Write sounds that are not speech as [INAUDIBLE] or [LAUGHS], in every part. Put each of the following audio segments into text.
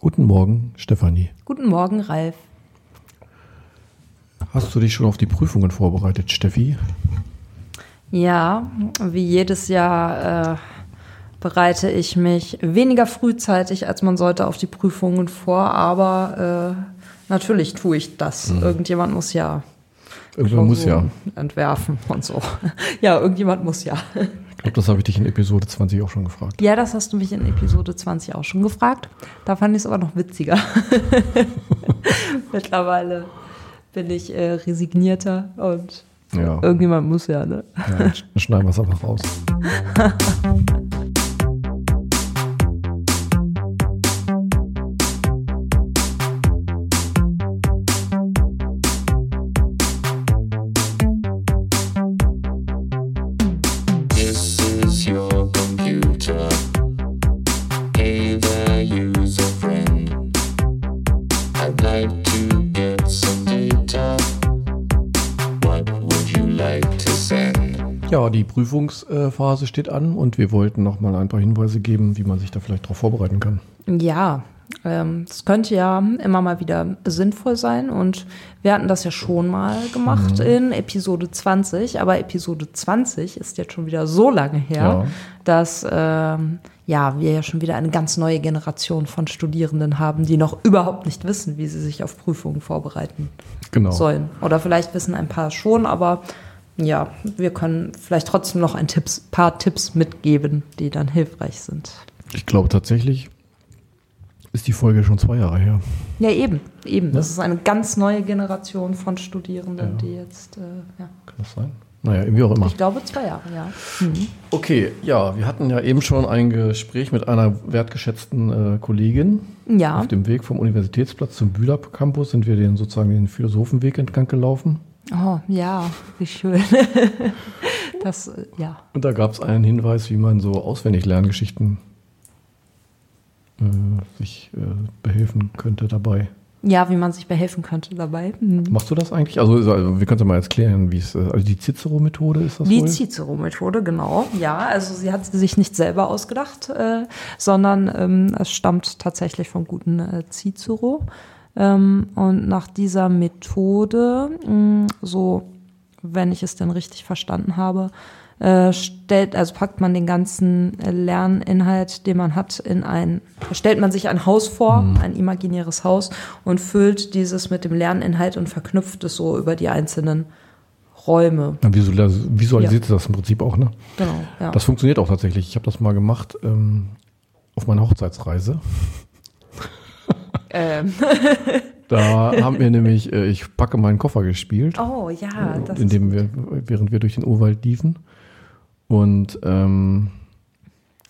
Guten Morgen, Stefanie. Guten Morgen, Ralf. Hast du dich schon auf die Prüfungen vorbereitet, Steffi? Ja, wie jedes Jahr äh, bereite ich mich weniger frühzeitig, als man sollte, auf die Prüfungen vor, aber äh, natürlich tue ich das. Mhm. Irgendjemand muss ja. Irgendjemand muss ja. Entwerfen und so. [LAUGHS] ja, irgendjemand muss ja. Ich glaube, das habe ich dich in Episode 20 auch schon gefragt. Ja, das hast du mich in Episode 20 auch schon gefragt. Da fand ich es aber noch witziger. [LAUGHS] Mittlerweile bin ich äh, resignierter und ja. irgendjemand muss ja, ne? Ja, schneiden wir es einfach raus. [LAUGHS] Prüfungsphase steht an und wir wollten noch mal ein paar Hinweise geben, wie man sich da vielleicht darauf vorbereiten kann. Ja, ähm, das könnte ja immer mal wieder sinnvoll sein und wir hatten das ja schon mal gemacht mhm. in Episode 20, aber Episode 20 ist jetzt schon wieder so lange her, ja. dass ähm, ja, wir ja schon wieder eine ganz neue Generation von Studierenden haben, die noch überhaupt nicht wissen, wie sie sich auf Prüfungen vorbereiten genau. sollen. Oder vielleicht wissen ein paar schon, aber ja, wir können vielleicht trotzdem noch ein Tipps, paar Tipps mitgeben, die dann hilfreich sind. Ich glaube tatsächlich ist die Folge schon zwei Jahre her. Ja, eben, eben. Ja? Das ist eine ganz neue Generation von Studierenden, ja. die jetzt, äh, ja. Kann das sein? Naja, wie auch immer. Ich glaube zwei Jahre, ja. Mhm. Okay, ja, wir hatten ja eben schon ein Gespräch mit einer wertgeschätzten äh, Kollegin. Ja. Auf dem Weg vom Universitätsplatz zum Bühler Campus sind wir den sozusagen den Philosophenweg entlang gelaufen. Oh, ja, wie schön. [LAUGHS] das, ja. Und da gab es einen Hinweis, wie man so auswendig Lerngeschichten äh, sich äh, behelfen könnte dabei. Ja, wie man sich behelfen könnte dabei. Mhm. Machst du das eigentlich? Also, also wir können es mal erklären, wie es, äh, also die Cicero-Methode ist das Die Cicero-Methode, genau. Ja, also sie hat sich nicht selber ausgedacht, äh, sondern ähm, es stammt tatsächlich vom guten äh, Cicero. Ähm, und nach dieser Methode, mh, so wenn ich es denn richtig verstanden habe, äh, stellt, also packt man den ganzen Lerninhalt, den man hat, in ein, stellt man sich ein Haus vor, mhm. ein imaginäres Haus und füllt dieses mit dem Lerninhalt und verknüpft es so über die einzelnen Räume. Ja, visualisiert ja. das im Prinzip auch, ne? Genau. Ja. Das funktioniert auch tatsächlich. Ich habe das mal gemacht ähm, auf meiner Hochzeitsreise. Ähm. Da haben wir nämlich, äh, ich packe meinen Koffer gespielt. Oh ja, das indem wir, während wir durch den Urwald liefen. Und, ähm,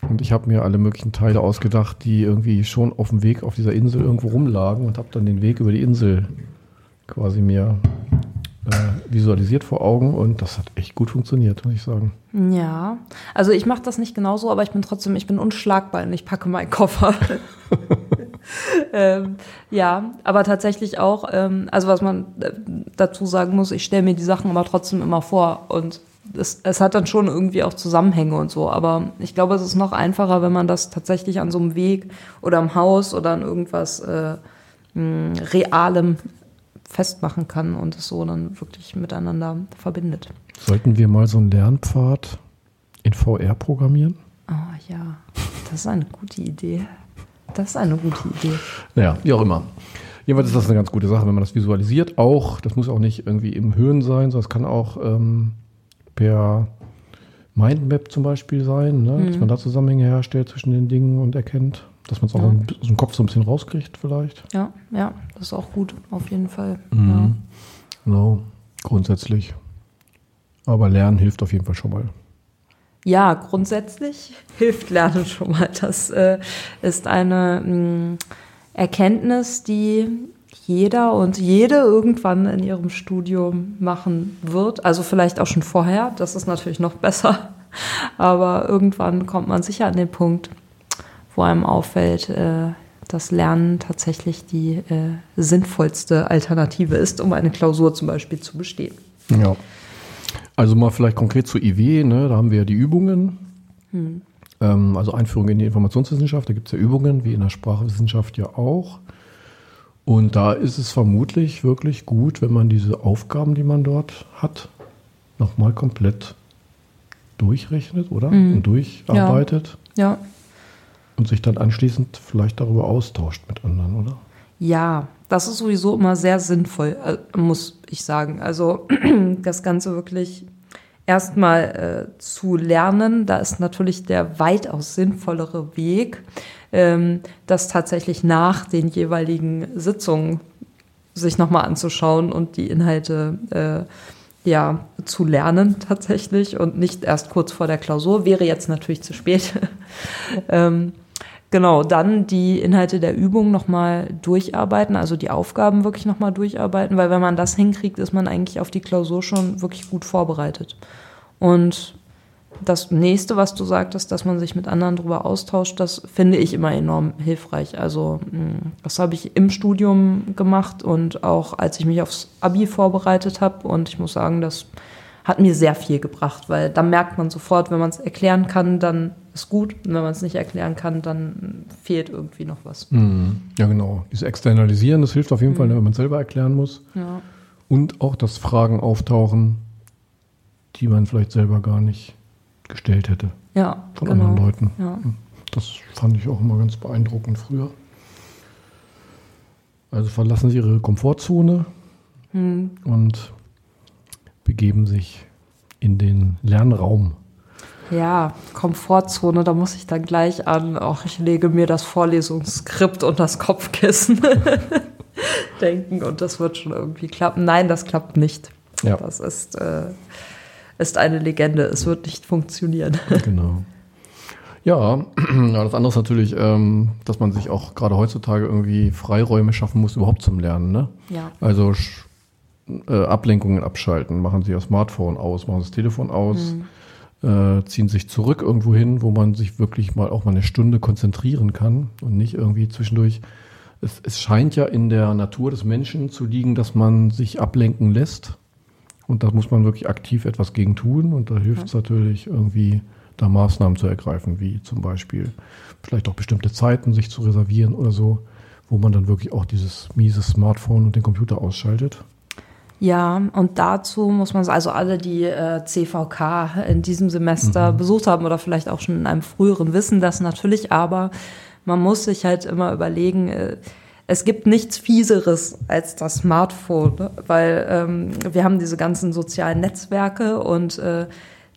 und ich habe mir alle möglichen Teile ausgedacht, die irgendwie schon auf dem Weg auf dieser Insel irgendwo rumlagen und habe dann den Weg über die Insel quasi mir äh, visualisiert vor Augen und das hat echt gut funktioniert, muss ich sagen. Ja, also ich mache das nicht genauso, aber ich bin trotzdem, ich bin unschlagbar und ich packe meinen Koffer. [LAUGHS] [LAUGHS] ähm, ja, aber tatsächlich auch, ähm, also was man äh, dazu sagen muss, ich stelle mir die Sachen aber trotzdem immer vor und es, es hat dann schon irgendwie auch Zusammenhänge und so, aber ich glaube, es ist noch einfacher, wenn man das tatsächlich an so einem Weg oder am Haus oder an irgendwas äh, mh, Realem festmachen kann und es so dann wirklich miteinander verbindet. Sollten wir mal so einen Lernpfad in VR programmieren? Oh ja, das ist eine gute Idee. Das ist eine gute Idee. Naja, wie auch immer. Jedenfalls ist das eine ganz gute Sache, wenn man das visualisiert. Auch, das muss auch nicht irgendwie im Höhen sein, sondern es kann auch ähm, per Mindmap zum Beispiel sein, ne? mhm. dass man da Zusammenhänge herstellt zwischen den Dingen und erkennt, dass man es auch ja. aus dem Kopf so ein bisschen rauskriegt vielleicht. Ja, ja, das ist auch gut, auf jeden Fall. Mhm. Ja. Genau, grundsätzlich. Aber Lernen hilft auf jeden Fall schon mal. Ja, grundsätzlich [LAUGHS] hilft Lernen schon mal. Das äh, ist eine mh, mm, Erkenntnis, die jeder und jede irgendwann in ihrem Studium machen wird. Also vielleicht auch schon vorher, das ist natürlich noch [LAUGHS] besser. Aber irgendwann kommt man sicher an den Punkt, wo einem auffällt, äh, dass Lernen tatsächlich die äh, sinnvollste Alternative ist, um eine Klausur zum Beispiel zu bestehen. Ja. Also mal vielleicht konkret zu IW, ne? da haben wir ja die Übungen. Hm. Ähm, also Einführung in die Informationswissenschaft, da gibt es ja Übungen, wie in der Sprachwissenschaft ja auch. Und da ist es vermutlich wirklich gut, wenn man diese Aufgaben, die man dort hat, nochmal komplett durchrechnet, oder? Mhm. Und durcharbeitet. Ja. Und sich dann anschließend vielleicht darüber austauscht mit anderen, oder? Ja, das ist sowieso immer sehr sinnvoll, äh, muss ich sagen. Also [CLEARS THROAT] das Ganze wirklich erstmal äh, zu lernen, da ist natürlich der weitaus sinnvollere Weg, ähm, das tatsächlich nach den jeweiligen Sitzungen sich nochmal anzuschauen und die Inhalte äh, ja zu lernen tatsächlich und nicht erst kurz vor der Klausur wäre jetzt natürlich zu spät. [LAUGHS] ähm, Genau, dann die Inhalte der Übung nochmal durcharbeiten, also die Aufgaben wirklich nochmal durcharbeiten, weil wenn man das hinkriegt, ist man eigentlich auf die Klausur schon wirklich gut vorbereitet. Und das nächste, was du sagtest, dass man sich mit anderen darüber austauscht, das finde ich immer enorm hilfreich. Also mm, das habe ich im Studium gemacht und auch als ich mich aufs ABI vorbereitet habe. Und ich muss sagen, das hat mir sehr viel gebracht, weil dann merkt man sofort, wenn man es erklären kann, dann ist gut. Und wenn man es nicht erklären kann, dann fehlt irgendwie noch was. Mhm. Ja, genau. Dieses Externalisieren, das hilft auf jeden mhm. Fall, wenn man es selber erklären muss. Ja. Und auch, dass Fragen auftauchen, die man vielleicht selber gar nicht gestellt hätte. Ja, von genau. anderen Leuten. Ja. Das fand ich auch immer ganz beeindruckend früher. Also verlassen Sie Ihre Komfortzone Hm. und begeben sich in den Lernraum. Ja, Komfortzone, da muss ich dann gleich an, auch ich lege mir das Vorlesungsskript und das Kopfkissen [LAUGHS] denken und das wird schon irgendwie klappen. Nein, das klappt nicht. Ja. Das ist, äh, ist eine Legende. Es wird nicht funktionieren. [LAUGHS] Genau. [CLEARS THROAT] Ja, das andere ist natürlich, ähm, dass man sich auch gerade heutzutage irgendwie Freiräume schaffen muss, überhaupt zum Lernen. Ne? Ja. Also äh, Ablenkungen abschalten, machen Sie Ihr Smartphone aus, machen Sie das Telefon aus, äh, ziehen sich zurück irgendwo hin, wo man sich wirklich mal auch mal eine Stunde konzentrieren kann und nicht irgendwie zwischendurch. Es, es scheint ja in der Natur des Menschen zu liegen, dass man sich ablenken lässt. Und da muss man wirklich aktiv etwas gegen tun. Und da hilft es natürlich irgendwie, da Maßnahmen zu ergreifen, wie zum Beispiel vielleicht auch bestimmte Zeiten sich zu reservieren oder so, wo man dann wirklich auch dieses miese Smartphone und den Computer ausschaltet. Ja, und dazu muss man also alle, die äh, CVK in diesem Semester besucht haben oder vielleicht auch schon in einem früheren, wissen das natürlich, aber man muss sich halt immer überlegen, äh, es gibt nichts Fieseres als das Smartphone, ne? weil ähm, wir haben diese ganzen sozialen Netzwerke und äh,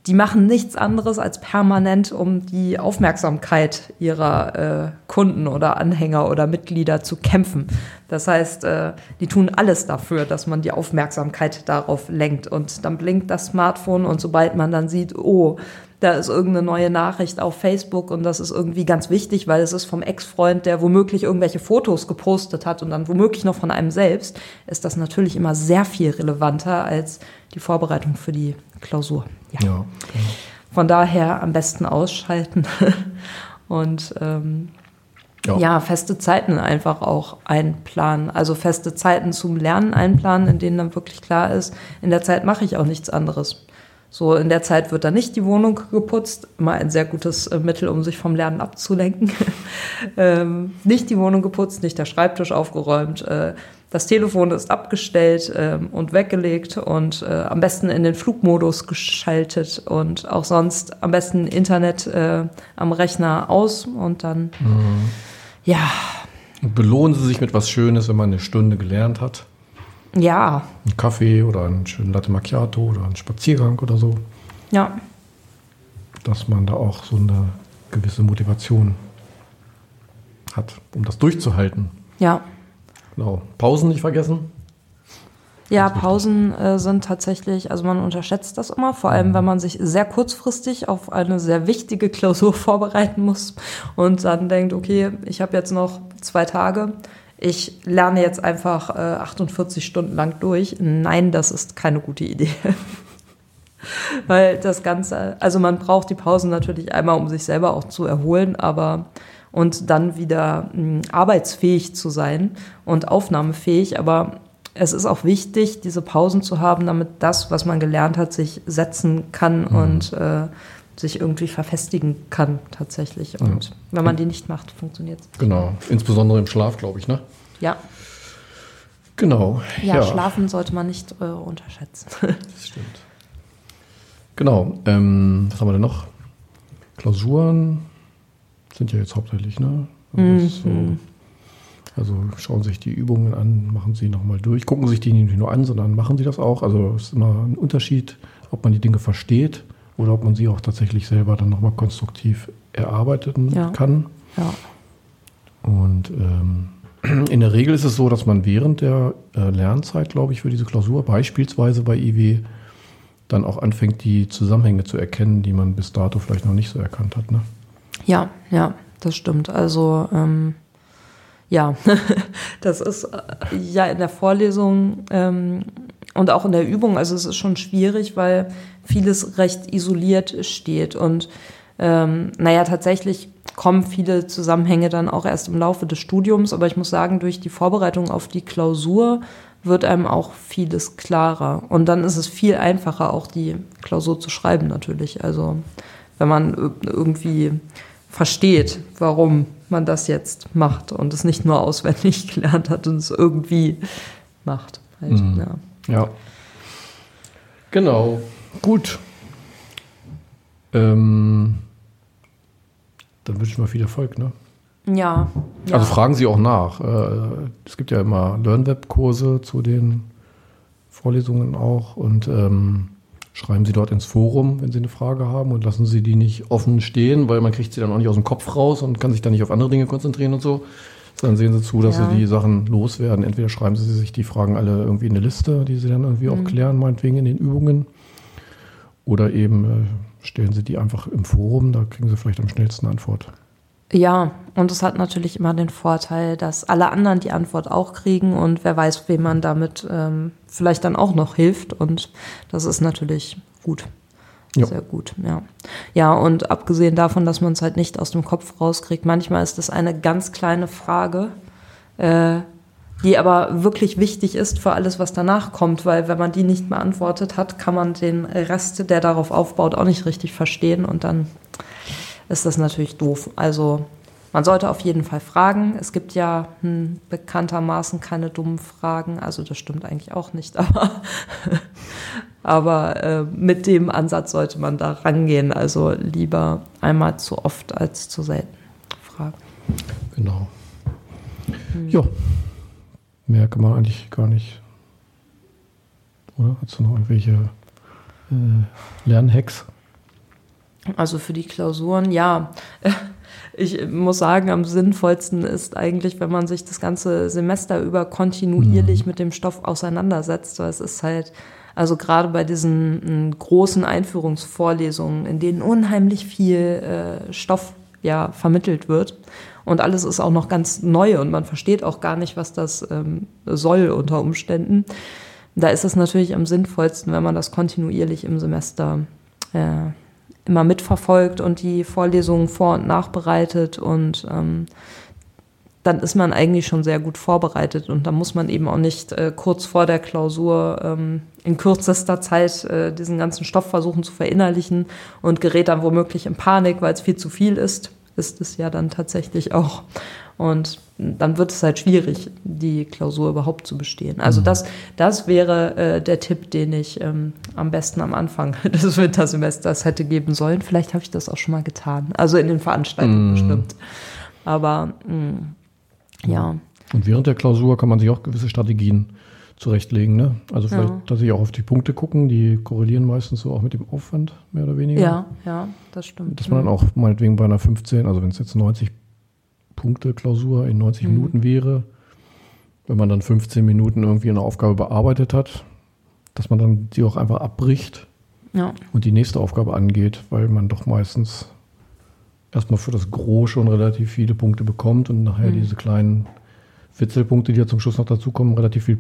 die machen nichts anderes als permanent um die Aufmerksamkeit ihrer äh, Kunden oder Anhänger oder Mitglieder zu kämpfen. Das heißt, äh, die tun alles dafür, dass man die Aufmerksamkeit darauf lenkt. Und dann blinkt das Smartphone und sobald man dann sieht, oh, da ist irgendeine neue Nachricht auf Facebook und das ist irgendwie ganz wichtig, weil es ist vom Ex-Freund, der womöglich irgendwelche Fotos gepostet hat und dann womöglich noch von einem selbst, ist das natürlich immer sehr viel relevanter als die Vorbereitung für die Klausur. Ja. Ja, genau. Von daher am besten ausschalten [LAUGHS] und ähm, Ja. ja. feste Zeiten einfach auch einplanen. Also feste Zeiten zum Lernen einplanen, in denen dann wirklich klar ist, in der Zeit mache ich auch nichts anderes. So, in der Zeit wird dann nicht die Wohnung geputzt, immer ein sehr gutes äh, Mittel, um sich vom Lernen abzulenken. [LAUGHS] ähm, nicht die Wohnung geputzt, nicht der Schreibtisch aufgeräumt, äh, das Telefon ist abgestellt ähm, und weggelegt und äh, am besten in den Flugmodus geschaltet und auch sonst am besten Internet äh, am Rechner aus und dann, ja, Und belohnen Sie sich mit was Schönes, wenn man eine Stunde gelernt hat. Ja, Einen Kaffee oder einen schönen Latte Macchiato oder einen Spaziergang oder so. ja, Dass man da auch so eine gewisse Motivation hat, um das durchzuhalten. ja. Genau. Pausen nicht vergessen. Ja. Pausen äh, sind tatsächlich, also man unterschätzt das immer, vor allem wenn man sich sehr kurzfristig auf eine sehr wichtige Klausur [LAUGHS] vorbereiten muss und dann denkt, okay, ich habe jetzt noch zwei Tage, ich lerne jetzt einfach äh, 48 Stunden lang durch. Nein, das ist keine gute Idee. [LAUGHS] Weil das Ganze, also man braucht die Pausen natürlich einmal, um sich selber auch zu erholen, aber und dann wieder mh, arbeitsfähig zu sein und aufnahmefähig. Aber es ist auch wichtig, diese Pausen zu haben, damit das, was man gelernt hat, sich setzen kann und äh, sich irgendwie verfestigen kann tatsächlich. Und ja. wenn man die nicht macht, funktioniert es. Genau, insbesondere im Schlaf, glaube ich, ne? Ja. Genau. Ja, ja. schlafen sollte man nicht äh, unterschätzen. [LAUGHS] das stimmt. Genau. Ähm, was haben wir denn noch? Klausuren sind ja jetzt hauptsächlich, ne? Also, mhm. so, also schauen sich die Übungen an, machen sie nochmal durch, gucken sich die nicht nur an, sondern machen sie das auch. Also es ist immer ein Unterschied, ob man die Dinge versteht oder ob man sie auch tatsächlich selber dann nochmal konstruktiv erarbeiten ja. kann. Ja. Und ähm, [CLEARS THROAT] in der Regel ist es so, dass man während der äh, Lernzeit, glaube ich, für diese Klausur, beispielsweise bei IW, dann auch anfängt, die Zusammenhänge zu erkennen, die man bis dato vielleicht noch nicht so erkannt hat. Ne? Ja, ja, das stimmt. Also ähm, ja, [LAUGHS] das ist äh, ja in der Vorlesung ähm, und auch in der Übung, also es ist schon schwierig, weil vieles recht isoliert steht. Und ähm, naja, tatsächlich kommen viele Zusammenhänge dann auch erst im Laufe des Studiums, aber ich muss sagen, durch die Vorbereitung auf die Klausur wird einem auch vieles klarer. Und dann ist es viel einfacher, auch die Klausur zu schreiben natürlich. Also wenn man irgendwie versteht, warum man das jetzt macht und es nicht nur auswendig [LAUGHS] gelernt hat und es irgendwie macht. Halt, mhm. ja. Ja. Genau. Gut. Ähm, dann wünsche ich mal viel Erfolg, ne? Ja, ja. Also fragen Sie auch nach. Äh, es gibt ja immer LearnWeb-Kurse zu den Vorlesungen auch und ähm, schreiben Sie dort ins Forum, wenn Sie eine Frage haben und lassen Sie die nicht offen stehen, weil man kriegt sie dann auch nicht aus dem Kopf raus und kann sich dann nicht auf andere Dinge konzentrieren und so. Dann sehen Sie zu, dass ja. Sie die Sachen loswerden. Entweder schreiben Sie sich die Fragen alle irgendwie in eine Liste, die Sie dann irgendwie mhm. auch klären, meinetwegen in den Übungen. Oder eben äh, stellen Sie die einfach im Forum, da kriegen Sie vielleicht am schnellsten Antwort. Ja, und es hat natürlich immer den Vorteil, dass alle anderen die Antwort auch kriegen und wer weiß, wem man damit ähm, vielleicht dann auch noch hilft. Und das ist natürlich gut. Ja. Sehr gut, ja. Ja, und abgesehen davon, dass man es halt nicht aus dem Kopf rauskriegt, manchmal ist das eine ganz kleine Frage, äh, die aber wirklich wichtig ist für alles, was danach kommt, weil wenn man die nicht beantwortet hat, kann man den Rest, der darauf aufbaut, auch nicht richtig verstehen und dann ist das natürlich doof. Also man sollte auf jeden Fall fragen. Es gibt ja hm, bekanntermaßen keine dummen Fragen. Also das stimmt eigentlich auch nicht. [LAUGHS] Aber, aber äh, mit dem Ansatz sollte man da rangehen. Also lieber einmal zu oft als zu selten fragen. Genau. Hm. Ja, mehr kann man eigentlich gar nicht. Oder? Hast du noch irgendwelche äh, Lernhacks? Also für die Klausuren, ja. [LAUGHS] Ich muss sagen, am sinnvollsten ist eigentlich, wenn man sich das ganze Semester über kontinuierlich mhm. mit dem Stoff auseinandersetzt. Weil es ist halt, also gerade bei diesen mm, großen Einführungsvorlesungen, in denen unheimlich viel äh, Stoff ja vermittelt wird. Und alles ist auch noch ganz neu und man versteht auch gar nicht, was das ähm, soll unter Umständen. Da ist es natürlich am sinnvollsten, wenn man das kontinuierlich im Semester äh, immer mitverfolgt und die Vorlesungen vor- und nachbereitet und ähm, dann ist man eigentlich schon sehr gut vorbereitet und da muss man eben auch nicht äh, kurz vor der Klausur ähm, in kürzester Zeit äh, diesen ganzen Stoff versuchen zu verinnerlichen und gerät dann womöglich in Panik, weil es viel zu viel ist. Ist es ja dann tatsächlich auch. Und dann wird es halt schwierig, die Klausur überhaupt zu bestehen. Also mhm. das, das wäre äh, der Tipp, den ich ähm, am besten am Anfang [LAUGHS] des Wintersemesters hätte geben sollen. Vielleicht habe ich das auch schon mal getan. Also in den Veranstaltungen mhm. bestimmt. Aber mh, mm, ja. Und während der Klausur kann man sich auch gewisse Strategien zurechtlegen. Ne? Also vielleicht ja. tatsächlich auch auf die Punkte gucken, die korrelieren meistens so auch mit dem Aufwand, mehr oder weniger. Ja, ja, das stimmt. Dass man dann auch meinetwegen bei einer 15, also wenn es jetzt 90 Punkte Klausur in 90 mhm. Minuten wäre, wenn man dann 15 Minuten irgendwie eine Aufgabe bearbeitet hat, dass man dann die auch einfach abbricht ja. und die nächste Aufgabe angeht, weil man doch meistens erstmal für das Gros schon relativ viele Punkte bekommt und nachher mhm. diese kleinen Witzelpunkte, die ja zum Schluss noch dazukommen, relativ viel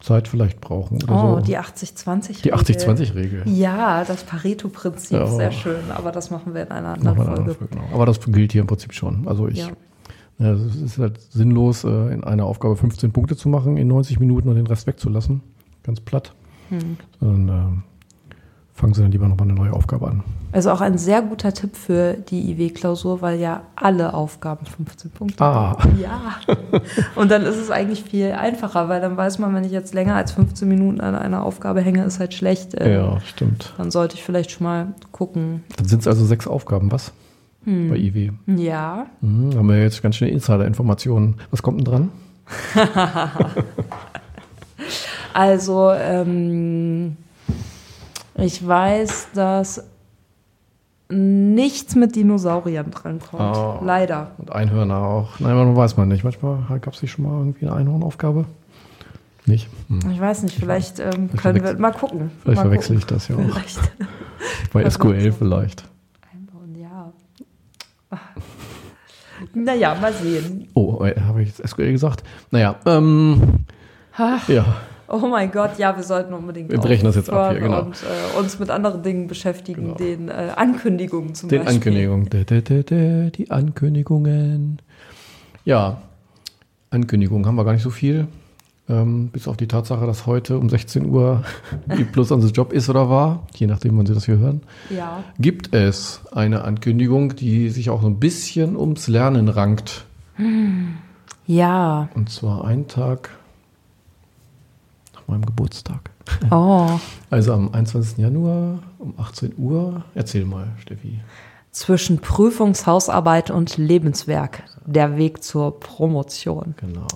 Zeit vielleicht brauchen. oh, so. die 80-20-Regel. Die 80-20 -Regel. Ja, das Pareto-Prinzip, ja. sehr schön. Aber das machen wir in einer anderen Folge. Eine Folge genau. Aber das gilt hier im Prinzip schon. Also ich ja. Ja, es ist halt sinnlos, äh, in einer Aufgabe 15 Punkte zu machen in 90 Minuten und den Rest wegzulassen. Ganz platt. Hm. Sondern, fangen Sie dann lieber nochmal eine neue Aufgabe an. Also auch ein sehr guter Tipp für die IW-Klausur, weil ja alle Aufgaben 15 Punkte Ah. haben. Ja. Und dann ist es eigentlich viel einfacher, weil dann weiß man, wenn ich jetzt länger als 15 Minuten an einer Aufgabe hänge, ist halt schlecht. Ähm, Ja, stimmt. Dann sollte ich vielleicht schon mal gucken. Dann sind es also sechs Aufgaben, was? Hm. Bei IW. Ja. Mhm, haben wir jetzt ganz schöne Insider-Informationen. Was kommt denn dran? [LAUGHS] Also, ähm, ich weiß, dass nichts mit Dinosauriern drankommt. Oh. Leider. Und Einhörner auch. Nein, man weiß man nicht. Manchmal gab es hier schon mal irgendwie eine Einhornaufgabe. Nicht? Hm. Ich weiß nicht, vielleicht ähm, können wir mal gucken. Vielleicht mal verwechsel ich gucken. das ja auch. Vielleicht [LAUGHS] Bei SQL vielleicht. einbauen, ja. Naja, mal sehen. Oh, äh, habe ich jetzt SQL gesagt? Naja, ähm, Ha, ja. Oh mein Gott, ja, wir sollten unbedingt Wir brechen das jetzt ab hier, genau. und äh, uns mit anderen Dingen beschäftigen, Genau. den äh, Ankündigungen zum Den Beispiel. Ankündigungen. Dä, dä, dä, Die Ankündigungen. Ja, Ankündigungen haben wir gar nicht so viel. Ähm, bis auf die Tatsache, dass heute um 16 Uhr [LAUGHS] die Plus unser Job ist oder war, je nachdem, wann Sie das hier hören, Ja. gibt es eine Ankündigung, die sich auch so ein bisschen ums Lernen rankt. Ja. Und zwar einen Tag meinem Geburtstag. Oh. Also am 21. Januar um 18 Uhr. Erzähl mal, Steffi. Zwischen Prüfungshausarbeit und Lebenswerk. Der Weg zur Promotion. Genau.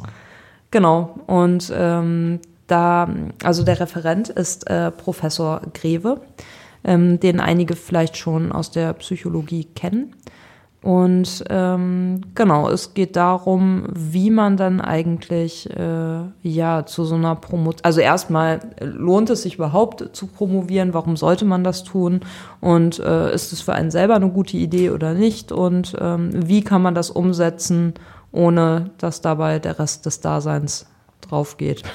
Genau. Und ähm, da, also der Referent ist äh, Professor Greve, ähm, den einige vielleicht schon aus der Psychologie kennen. Und ähm, genau, es geht darum, wie man dann eigentlich äh, ja zu so einer Promotion, also erstmal lohnt es sich überhaupt zu promovieren, warum sollte man das tun und äh, ist es für einen selber eine gute Idee oder nicht und ähm, wie kann man das umsetzen, ohne dass dabei der Rest des Daseins drauf geht. [LAUGHS]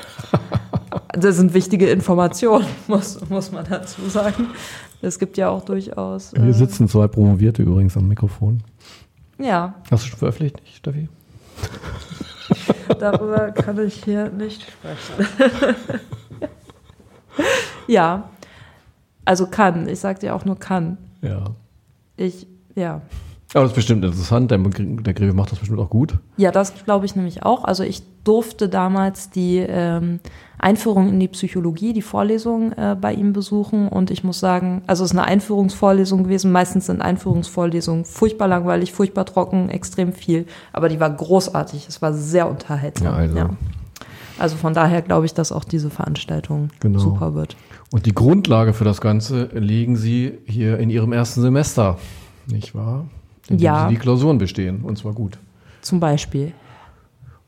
Das sind wichtige Informationen, muss, muss man dazu sagen. Es gibt ja auch durchaus. Hier äh, sitzen zwei Promovierte übrigens am Mikrofon. ja, Hast du schon veröffentlicht, Steffi? [LAUGHS] darüber kann ich hier nicht sprechen. [LAUGHS] ja, also kann. Ich sag dir auch nur kann. Ja. Ich, ja. Aber das ist bestimmt interessant. Der, der Greve macht das bestimmt auch gut. Ja, das glaube ich nämlich auch. Also ich durfte damals die ähm, Einführung in die Psychologie, die Vorlesung äh, bei ihm besuchen und ich muss sagen, also es ist eine Einführungsvorlesung gewesen. Meistens sind Einführungsvorlesungen furchtbar langweilig, furchtbar trocken, extrem viel, aber die war großartig. Es war sehr unterhaltsam. Ja, also. Also von daher glaube ich, dass auch diese Veranstaltung Genau. super wird. Und die Grundlage für das Ganze legen Sie hier in Ihrem ersten Semester, nicht wahr? Indem Ja. Sie die Klausuren bestehen, und zwar gut. Zum Beispiel.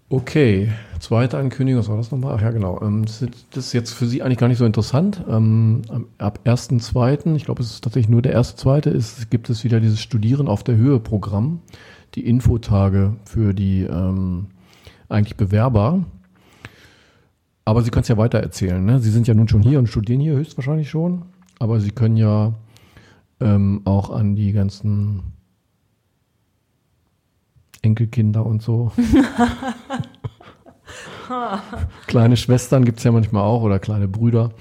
Okay, zweite Ankündigung, was war das nochmal? Ach ja, genau. Ähm, Das ist- jetzt für Sie eigentlich gar nicht so interessant. Ähm, Ab 1.2., ich glaube, es ist tatsächlich nur der erste, zweite, ist, gibt es wieder dieses Studieren auf der Höhe Programm, die Infotage für die ähm, eigentlich Bewerber. Aber Sie können es ja weiter erzählen. Ne? Sie sind ja nun schon hier und studieren hier höchstwahrscheinlich schon. Aber Sie können ja ähm, auch an die ganzen Enkelkinder und so. [LAUGHS] [LAUGHS] kleine Schwestern gibt es ja manchmal auch oder kleine Brüder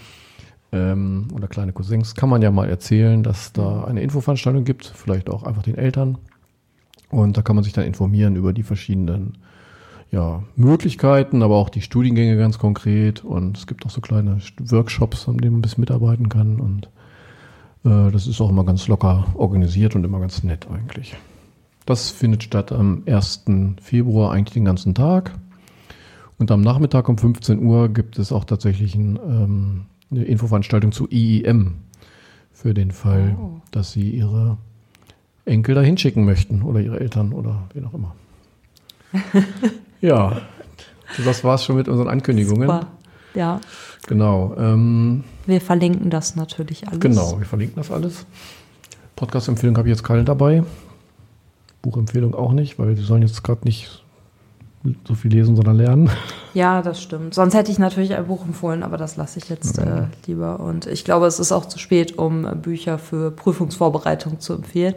ähm, oder kleine Cousins. Kann man ja mal erzählen, dass da eine Infoveranstaltung gibt, vielleicht auch einfach den Eltern. Und da kann man sich dann informieren über die verschiedenen ja, Möglichkeiten, aber auch die Studiengänge ganz konkret. Und es gibt auch so kleine Workshops, an denen man ein bisschen mitarbeiten kann. Und äh, das ist auch immer ganz locker organisiert und immer ganz nett eigentlich. Das findet statt am 1. Februar eigentlich den ganzen Tag. Und am Nachmittag um 15 Uhr gibt es auch tatsächlich ein, ähm, eine Infoveranstaltung zu IEM. Für den Fall, Oh. dass Sie Ihre Enkel da hinschicken möchten oder Ihre Eltern oder wen auch immer. [LAUGHS] ja, das war's schon mit unseren Ankündigungen. Super. Ja, Genau. Ähm, wir verlinken das natürlich alles. Genau, wir verlinken das alles. Podcast-Empfehlung habe ich jetzt keine dabei. Buchempfehlung auch nicht, weil die sollen jetzt gerade nicht so viel lesen, sondern lernen. [LAUGHS] Ja, das stimmt. Sonst hätte ich natürlich ein Buch empfohlen, aber das lasse ich jetzt äh, lieber. Und ich glaube, es ist auch zu spät, um äh, Bücher für Prüfungsvorbereitung zu empfehlen.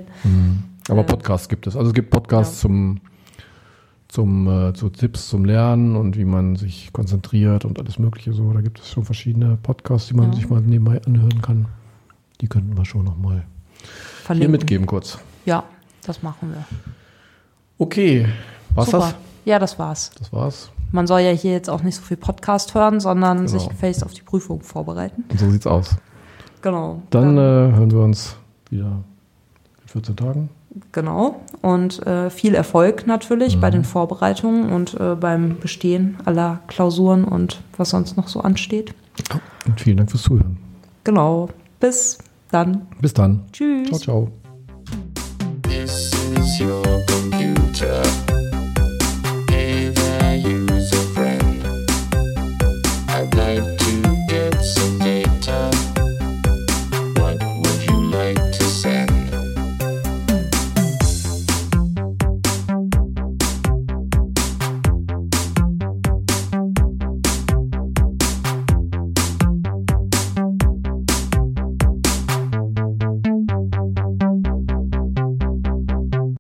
Aber Ja. Podcasts gibt es. Also es gibt Podcasts Ja. zum, zum äh, zu Tipps zum Lernen und wie man sich konzentriert und alles Mögliche so. Da gibt es schon verschiedene Podcasts, die man Ja. sich mal nebenbei anhören kann. Die könnten wir schon nochmal hier mitgeben kurz. Ja, das machen wir. Okay, was Super. das? Ja, das war's. Das war's. Man soll ja hier jetzt auch nicht so viel Podcast hören, sondern Genau. sich face auf die Prüfung vorbereiten. Und so sieht's aus. Genau. Dann äh, hören wir uns wieder in 14 Tagen. Genau. Und äh, viel Erfolg natürlich Mhm. bei den Vorbereitungen und äh, beim Bestehen aller Klausuren und was sonst noch so ansteht. Und vielen Dank fürs Zuhören. Genau. Bis dann. Bis dann. Tschüss. Ciao, ciao. your computer.